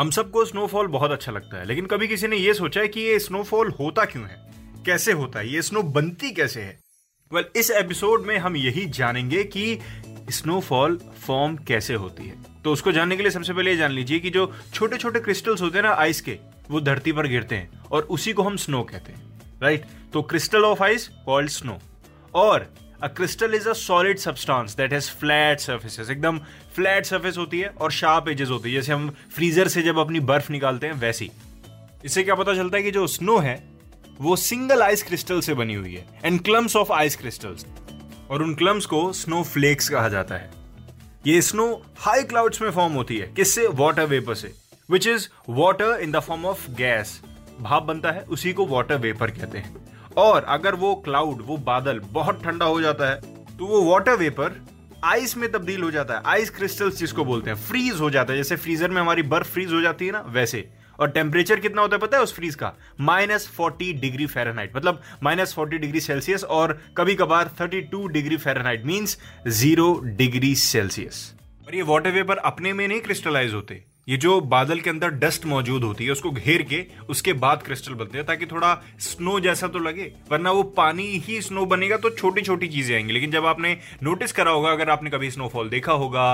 हम सबको स्नोफॉल बहुत अच्छा लगता है लेकिन कभी किसी ने यह सोचा है कि ये स्नोफॉल होता क्यों है? कैसे होता है? ये स्नो बनती कैसे है? वेल well, इस एपिसोड में हम यही जानेंगे कि स्नोफॉल फॉर्म कैसे होती है। तो उसको जानने के लिए सबसे पहले ये जान लीजिए कि जो छोटे छोटे क्रिस्टल्स होते हैं ना आइस के वो धरती पर गिरते हैं और उसी को हम स्नो कहते हैं राइट तो crystal of ice called snow और a crystal is a solid substance that has flat surfaces एकदम फ्लैट सर्फेस होती है और शार्प एजेस होती है। जैसे हम फ्रीजर से जब अपनी बर्फ़ निकालते हैं, वैसी इससे क्या पता चलता है कि जो स्नो है, वो सिंगल आइस क्रिस्टल से बनी हुई है and clumps of ice crystals और उन क्लम्स को स्नो फ्लेक्स कहा जाता है। ये स्नो हाई क्लाउड्स में फॉर्म होती है। किससे? वाटर वेपर से। Which is water in the form of gas भाप बनता है, उसी को वाटर वेपर कहते हैं। और अगर वो क्लाउड वो बादल बहुत ठंडा हो जाता है तो वो वाटर वेपर आइस में तब्दील हो जाता है। आइस क्रिस्टल्स जिसको बोलते हैं फ्रीज हो जाता है। जैसे फ्रीजर में हमारी बर्फ़ फ्रीज हो जाती है ना, वैसे। और टेम्परेचर कितना होता है पता है उस फ्रीज का? माइनस फोर्टी डिग्री फेरनाइट मतलब माइनस फोर्टी डिग्री सेल्सियस और कभी कभार thirty two degree Fahrenheit means zero degree Celsius और ये वाटर वेपर अपने में नहीं क्रिस्टलाइज होते। ये जो बादल के अंदर डस्ट मौजूद होती है, उसको घेर के उसके बाद क्रिस्टल बनते हैं, ताकि थोड़ा स्नो जैसा तो लगे, वरना वो पानी ही स्नो बनेगा तो छोटी छोटी चीज़ें आएँगी। लेकिन जब आपने नोटिस करा होगा, अगर आपने कभी स्नोफॉल देखा होगा,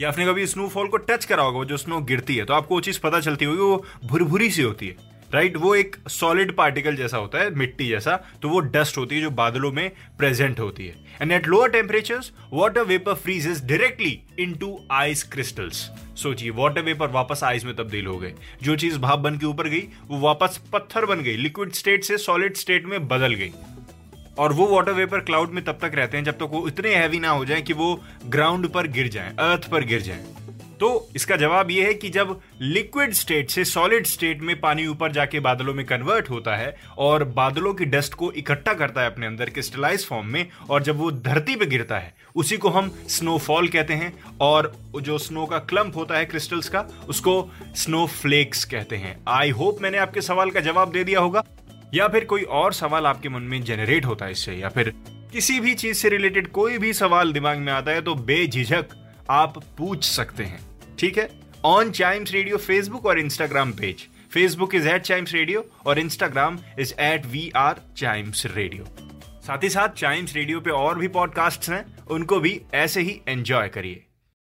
या आपने कभी स्नोफॉल को टच करा होगा जो स्नो गिरती है तो आपको वो चीज़ पता चलती होगी, वो भुरभुरी सी होती है। राइट, वो एक सॉलिड पार्टिकल जैसा होता है, मिट्टी जैसा तो वो डस्ट होती है जो बादलों में प्रेजेंट होती है। And at lower temperatures water vapour freezes directly into ice crystals सोचिए वाटर वेपर वापस आइस में तब्दील हो गए। जो चीज़ भाप बन के ऊपर गई, वो वापस पत्थर बन गई लिक्विड स्टेट से सॉलिड स्टेट में बदल गई। और वो वाटर वेपर क्लाउड में तब तक रहते हैं जब तक तो वो इतने हैवी ना हो जाए कि वो ग्राउंड पर गिर जाए अर्थ पर गिर जाए। तो इसका जवाब यह है कि जब लिक्विड स्टेट से सॉलिड स्टेट में पानी ऊपर जाके बादलों में कन्वर्ट होता है और बादलों की डस्ट को इकट्ठा करता है अपने अंदर क्रिस्टलाइज फॉर्म में, और जब वो धरती पे गिरता है, उसी को हम स्नोफॉल कहते हैं, और जो स्नो का क्लम्प होता है क्रिस्टल्स का, उसको स्नो फ्लेक्स कहते हैं। आई होप मैंने आपके सवाल का जवाब दे दिया होगा, या फिर कोई और सवाल आपके मन में जनरेट होता है इससे, या फिर किसी भी चीज़ से रिलेटेड कोई भी सवाल दिमाग में आता है तो बेझिझक आप पूछ सकते हैं। ठीक है? ऑन चाइम्स रेडियो फेसबुक और Instagram page Facebook is at Chimes radio और Instagram is at we are Chimes radio साथ ही साथ चाइम्स रेडियो पे और भी पॉडकास्ट हैं, उनको भी ऐसे ही एंजॉय करिए।